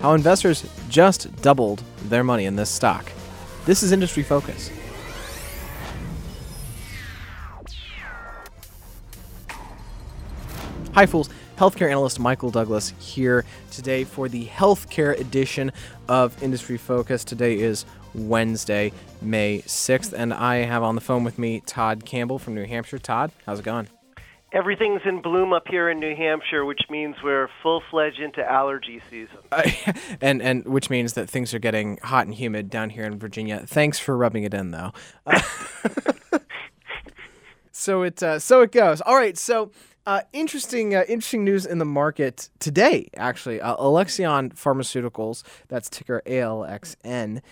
how investors just doubled their money in this stock. This is Industry Focus. Hi, fools. Healthcare analyst Michael Douglas here today for the healthcare edition of Industry Focus. Today is Wednesday, May 6th, and I have on the phone with me Todd Campbell from New Hampshire. Todd, how's it going? Everything's in bloom up here in New Hampshire, which means we're full fledged into allergy season. Uh, and and which means that things are getting hot and humid down here in Virginia. Thanks for rubbing it in, though. Uh, so it uh, so it goes. All right, so. Uh, interesting, uh, interesting news in the market today. Actually, Alexion Pharmaceuticals, that's ticker ALXN,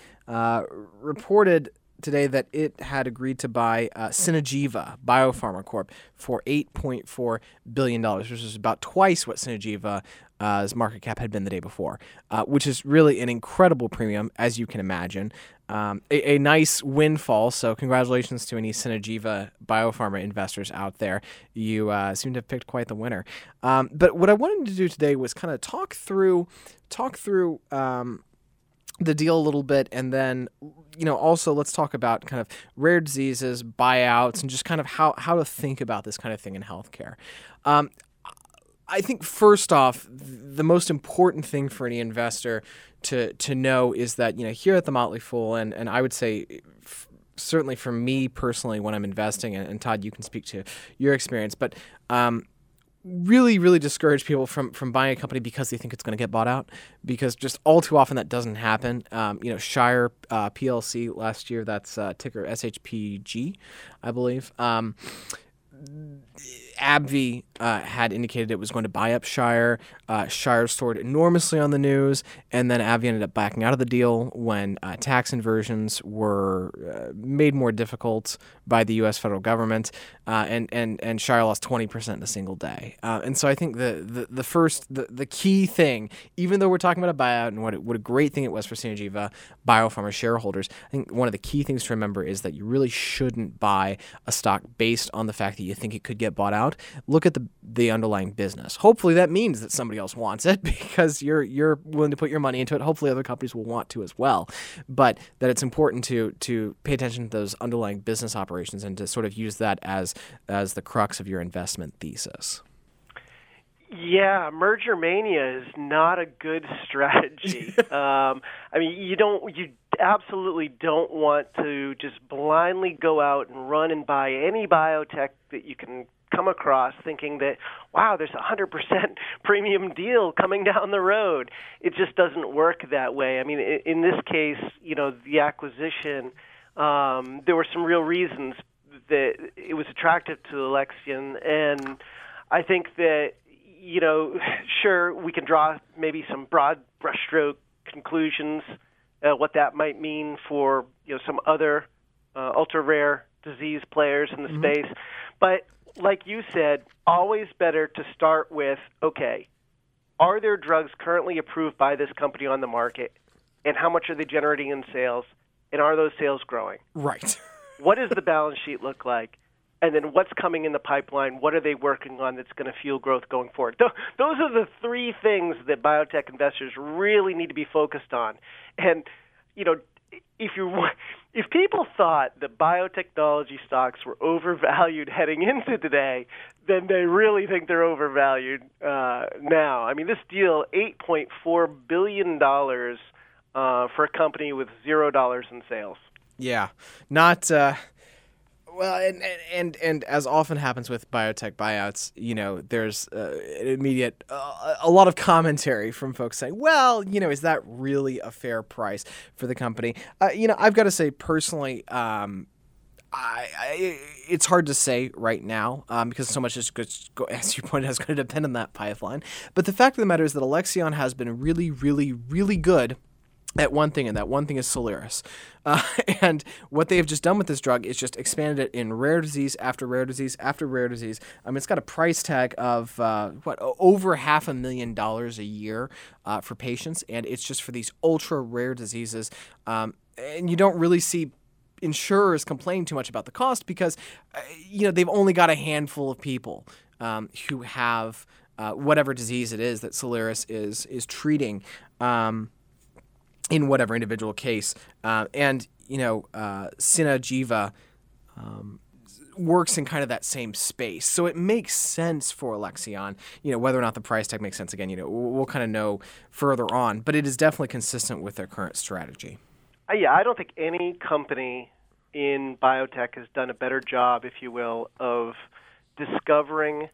reported today that it had agreed to buy uh, Synageva Biopharma Corp for $8.4 billion, which is about twice what Synageva's uh, market cap had been the day before, uh, which is really an incredible premium, as you can imagine. Um, a, a, nice windfall. So, congratulations to any Synageva biopharma investors out there. You uh, seem to have picked quite the winner. Um, but what I wanted to do today was kind of talk through, talk through. Um, the deal a little bit and then you know also let's talk about kind of rare diseases buyouts and just kind of how, how to think about this kind of thing in healthcare. Um, i think first off the most important thing for any investor to to know is that you know here at the motley fool and, and i would say f- certainly for me personally when i'm investing and, todd you can speak to your experience but um, really really discourage people from from buying a company because they think it's going to get bought out because just all too often that doesn't happen. Um, you know shire uh, plc last year that's uh, ticker shpg i believe. Um, uh, had indicated it was going to buy up Shire. Uh, Shire soared enormously on the news, and then AbbVie ended up backing out of the deal when uh, tax inversions were uh, made more difficult by the U.S. federal government, uh, and and and Shire lost 20% in a single day. Uh, and so I think the the, the first the, the key thing, even though we're talking about a buyout and what what a great thing it was for Synageva Biopharma shareholders, I think one of the key things to remember is that you really shouldn't buy a stock based on the fact that you think it could get bought out. Look at the the underlying business. Hopefully that means that somebody else wants it because you're you're willing to put your money into it. Hopefully other companies will want to as well. But that it's important to to pay attention to those underlying business operations and to sort of use that as as the crux of your investment thesis. Yeah, merger mania is not a good strategy. um, I mean, you don't, you absolutely don't want to just blindly go out and run and buy any biotech that you can come across thinking that wow there's a 100% premium deal coming down the road. It just doesn't work that way. I mean in this case you know the acquisition um, there were some real reasons that it was attractive to Alexion. And i think that you know sure we can draw maybe some broad brushstroke conclusions uh, what that might mean for you know some other uh, ultra rare disease players in the mm-hmm. space. But like you said, always better to start with okay, are there drugs currently approved by this company on the market? And how much are they generating in sales? And are those sales growing? Right. what does the balance sheet look like? And then what's coming in the pipeline? What are they working on that's going to fuel growth going forward? Those are the three things that biotech investors really need to be focused on. And, you know, if you if people thought that biotechnology stocks were overvalued heading into today, then they really think they're overvalued uh, now. I mean, this deal, eight point four billion dollars uh, for a company with zero dollars in sales. Yeah, not. Uh well, and, and and as often happens with biotech buyouts, you know, there's uh, immediate uh, a lot of commentary from folks saying, "Well, you know, is that really a fair price for the company?" Uh, you know, I've got to say personally, um, I, I, it's hard to say right now um, because so much is, as you pointed out, is going to depend on that pipeline. But the fact of the matter is that Alexion has been really, really, really good at one thing, and that one thing is Soliris. Uh, and what they have just done with this drug is just expanded it in rare disease after rare disease after rare disease. I mean, it's got a price tag of uh, what over half a million dollars a year uh, for patients, and it's just for these ultra rare diseases. Um, and you don't really see insurers complain too much about the cost because uh, you know they've only got a handful of people um, who have uh, whatever disease it is that Soliris is is treating. Um, in whatever individual case, uh, and you know, uh, Synageva um, works in kind of that same space. So it makes sense for Alexion, you know, whether or not the price tag makes sense again, you know, we'll, we'll kind of know further on, but it is definitely consistent with their current strategy. Uh, yeah, I don't think any company in biotech has done a better job, if you will, of discovering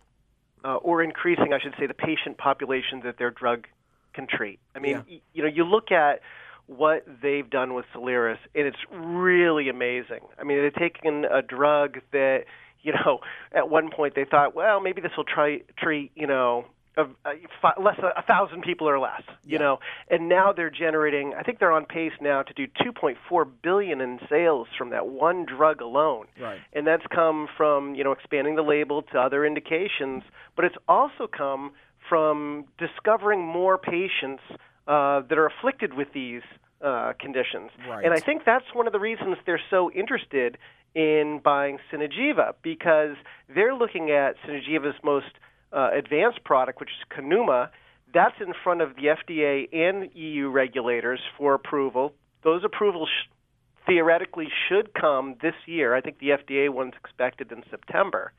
uh, or increasing, I should say, the patient population that their drug can treat. I mean, Yeah. y- you know, you look at what they've done with Soliris, and it's really amazing. I mean, they've taken a drug that, you know, at one point they thought, well, maybe this will try treat, you know, a, a, fi- less a thousand people or less, you know, and now they're generating. I think they're on pace now to do 2.4 billion in sales from that one drug alone Right. and that's come from you know expanding the label to other indications, but it's also come from discovering more patients uh, that are afflicted with these uh, conditions. Right. And I think that's one of the reasons they're so interested in buying Synageva because they're looking at Synageva's most uh, advanced product, which is Kanuma. That's in front of the FDA and EU regulators for approval. Those approvals sh- theoretically should come this year. I think the FDA one's expected in September.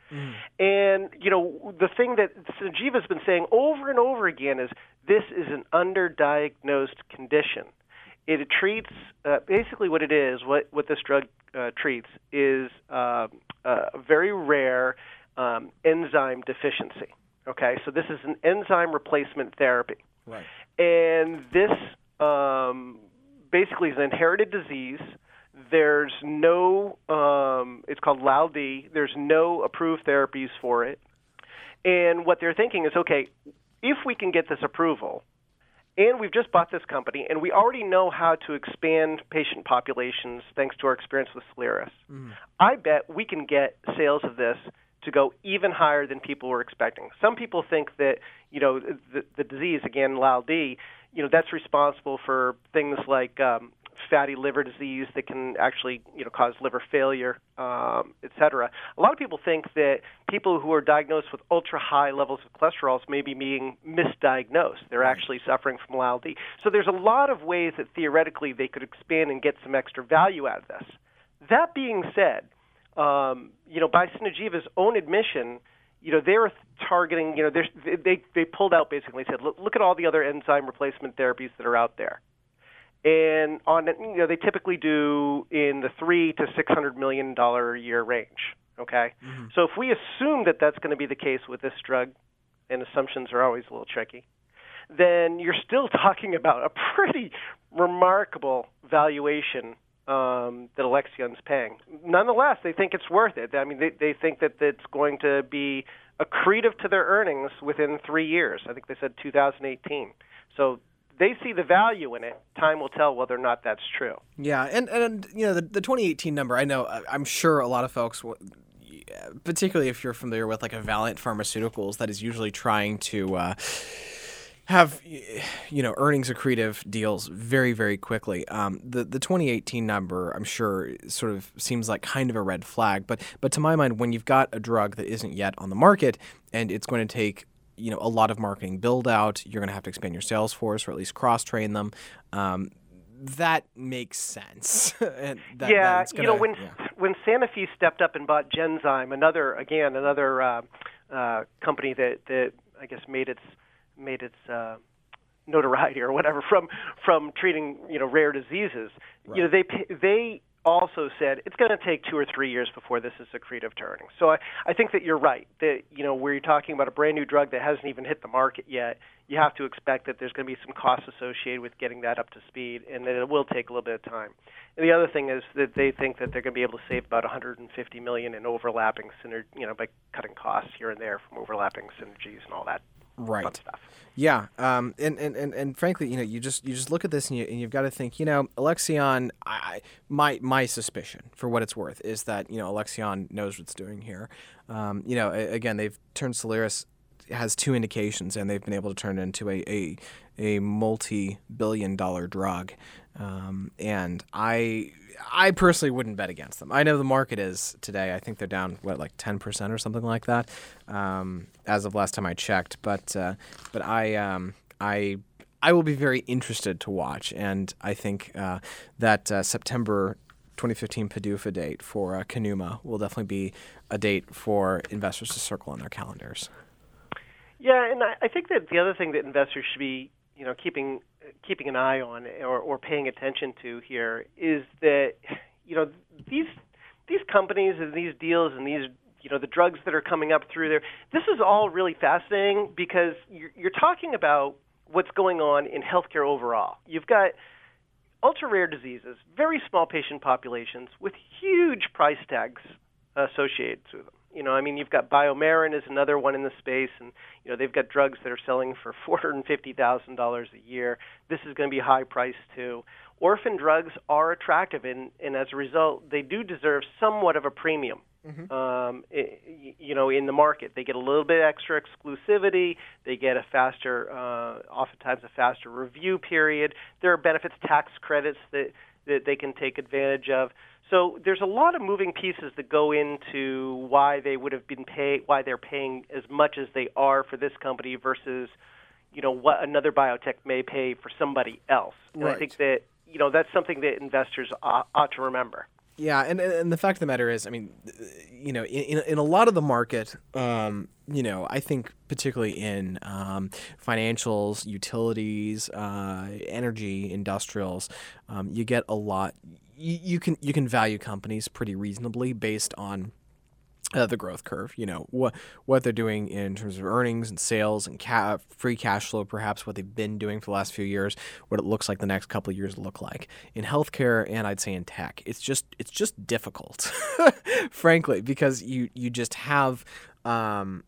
And you know, the thing that Synageva's been saying over and over again is this is an underdiagnosed condition. It treats uh, basically what it is. What what this drug uh, treats is um a very rare um, enzyme deficiency. Okay, so this is an enzyme replacement therapy Right. and this um, basically is an inherited disease. There's no, um, it's called LALD. There's no approved therapies for it. And what they're thinking is, okay, if we can get this approval, and we've just bought this company, and we already know how to expand patient populations thanks to our experience with Soliris, I bet we can get sales of this to go even higher than people were expecting. Some people think that you know the, the disease again, LALD, you know that's responsible for things like um, fatty liver disease that can actually you know cause liver failure, um, et cetera. A lot of people think that people who are diagnosed with ultra high levels of cholesterol may be being misdiagnosed. They're actually suffering from LALD. So there's a lot of ways that theoretically they could expand and get some extra value out of this. That being said, um, you know, by Synageva's own admission, you know, they're targeting, you know, they they pulled out basically said, look, look at all the other enzyme replacement therapies that are out there, and on you know they typically do in the three to six hundred million dollar a year range. Okay, so if we assume that that's going to be the case with this drug, and assumptions are always a little tricky, then you're still talking about a pretty remarkable valuation um, that Alexion's paying. Nonetheless, they think it's worth it. I mean, they, they think that it's going to be accretive to their earnings within three years. I think they said 2018. So they see the value in it. Time will tell whether or not that's true. Yeah, and and you know the, the 2018 number. I know I- I'm sure a lot of folks, particularly if you're familiar with like a Valeant Pharmaceuticals, that is usually trying to. Uh, have you know earnings accretive deals very very quickly. Um, the the 2018 number I'm sure sort of seems like kind of a red flag, but but to my mind, when you've got a drug that isn't yet on the market and it's going to take you know a lot of marketing build out, you're going to have to expand your sales force or at least cross train them. Um, that makes sense. and that, yeah, that's you know when yeah. when Sanofi stepped up and bought Genzyme, another again another uh, uh, company that that I guess made its made its uh, notoriety or whatever from from treating you know rare diseases. You know they they also said it's going to take two or three years before this is accretive to earnings. So I, I think that you're right that you know where you're talking about a brand new drug that hasn't even hit the market yet, you have to expect that there's going to be some costs associated with getting that up to speed, and that it will take a little bit of time. And the other thing is that they think that they're going to be able to save about 150 million in overlapping synergy, you know, by cutting costs here and there from overlapping synergies and all that right. Yeah, um, and, and, and, and frankly, you know, you just you just look at this and, you, and you've got to think, you know, Alexion. I, my my suspicion, for what it's worth, is that you know Alexion knows what's doing here. Um, you know, again, they've turned Soliris has two indications, and they've been able to turn it into a a, a multi-billion-dollar drug. Um, and I I personally wouldn't bet against them. I know the market is today. I think they're down what like ten percent or something like that, um, as of last time I checked. But uh, but I um, I I will be very interested to watch, and I think uh, that uh, September 2015 PDUFA date for uh, Kanuma will definitely be a date for investors to circle on their calendars. Yeah, and I, I think that the other thing that investors should be, you know, keeping keeping an eye on or, or paying attention to here is that, you know, these these companies and these deals and these you know the drugs that are coming up through there. This is all really fascinating because you're, you're talking about what's going on in healthcare overall. You've got ultra rare diseases, very small patient populations with huge price tags associated to them. You know, I mean, you've got BioMarin is another one in the space, and you know they've got drugs that are selling for four hundred and fifty thousand dollars a year. This is going to be high price too. Orphan drugs are attractive, and, and as a result, they do deserve somewhat of a premium mm-hmm. um, you know, in the market. They get a little bit extra exclusivity. They get a faster, uh, oftentimes a faster review period. There are benefits tax credits that that they can take advantage of. So there's a lot of moving pieces that go into why they would have been pay why they're paying as much as they are for this company versus, you know, what another biotech may pay for somebody else. And right. I think that you know that's something that investors ought, ought to remember. Yeah, and and the fact of the matter is, I mean, you know, in in a lot of the market, um, you know, I think particularly in um, financials, utilities, uh, energy, industrials, um, you get a lot. You, you can you can value companies pretty reasonably based on uh, the growth curve. You know what what they're doing in terms of earnings and sales and ca- free cash flow, perhaps what they've been doing for the last few years, what it looks like the next couple of years look like in healthcare and I'd say in tech. It's just it's just difficult, frankly, because you you just have. Um,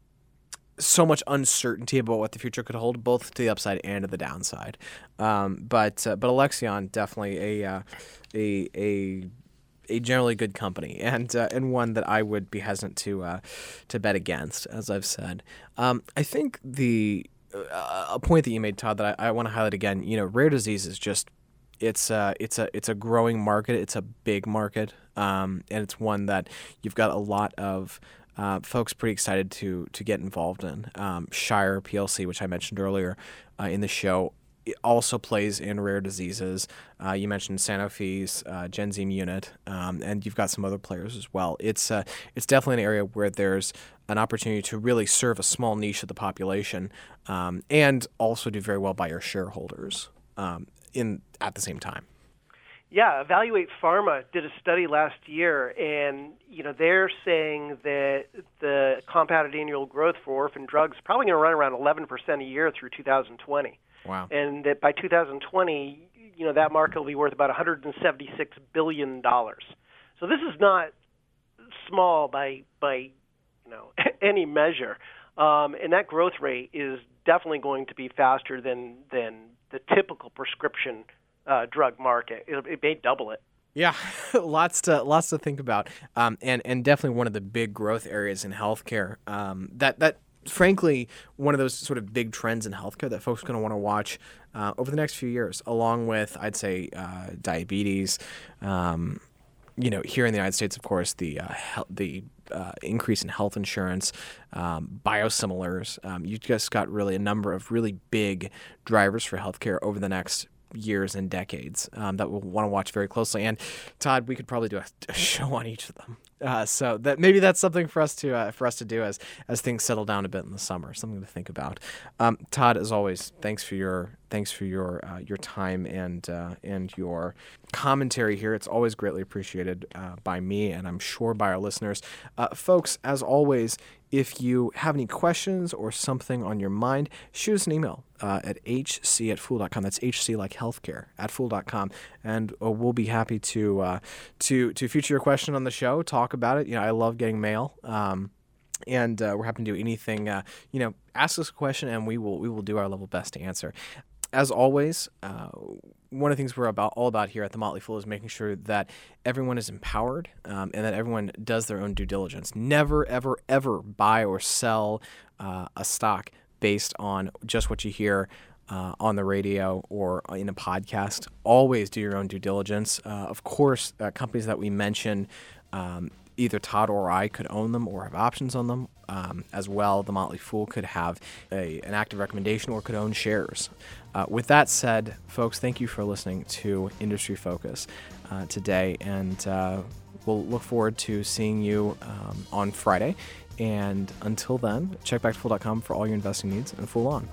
so much uncertainty about what the future could hold, both to the upside and to the downside. Um, but uh, but Alexion definitely a uh, a a a generally good company and uh, and one that I would be hesitant to uh, to bet against, as I've said. Um, I think the uh, a point that you made, Todd, that I, I want to highlight again. You know, rare disease is just it's a it's a it's a growing market. It's a big market, um, and it's one that you've got a lot of. Uh, folks pretty excited to to get involved in. Um, Shire PLC, which I mentioned earlier uh, in the show, also plays in rare diseases. Uh, you mentioned Sanofi's uh, Genzyme unit, um, and you've got some other players as well. It's uh, it's definitely an area where there's an opportunity to really serve a small niche of the population, um, and also do very well by your shareholders um, in at the same time. Yeah, Evaluate Pharma did a study last year, and you know they're saying that the compounded annual growth for orphan drugs is probably going to run around 11% a year through 2020. Wow. And that by 2020, you know, that market will be worth about 176 billion dollars. So this is not small by by you know any measure. Um, and that growth rate is definitely going to be faster than than the typical prescription uh, drug market. It, it may double it. Yeah, lots to lots to think about, um, and and definitely one of the big growth areas in healthcare um, that that frankly, one of those sort of big trends in healthcare that folks are going to want to watch uh, over the next few years, along with, I'd say, uh, diabetes. Um, you know, here in the United States, of course, the uh, he- the uh, increase in health insurance, um, biosimilars. Um, you just got really a number of really big drivers for healthcare over the next years and decades um, that we'll want to watch very closely. And Todd, we could probably do a, a show on each of them. Uh, so that maybe that's something for us to uh, for us to do as as things settle down a bit in the summer. Something to think about. Um, Todd, as always, thanks for your thanks for your uh, your time and uh, and your commentary here. It's always greatly appreciated uh, by me, and I'm sure by our listeners, uh, folks. As always, if you have any questions or something on your mind, shoot us an email uh, at hc at fool.com. That's hc like healthcare at fool.com. And uh, we'll be happy to, uh, to, to feature your question on the show, talk about it. You know, I love getting mail. Um, and uh, we're happy to do anything, uh, you know, ask us a question and we will, we will do our level best to answer. As always, uh, one of the things we're about all about here at the Motley Fool is making sure that everyone is empowered um, and that everyone does their own due diligence. Never, ever, ever buy or sell uh, a stock based on just what you hear uh, on the radio or in a podcast. Always do your own due diligence. Uh, of course, uh, companies that we mention. Um, either Todd or I could own them or have options on them. Um, as well, the Motley Fool could have a, an active recommendation or could own shares. Uh, with that said, folks, thank you for listening to Industry Focus uh, today, and uh, we'll look forward to seeing you um, on Friday. And until then, check back to Fool.com for all your investing needs and Fool on.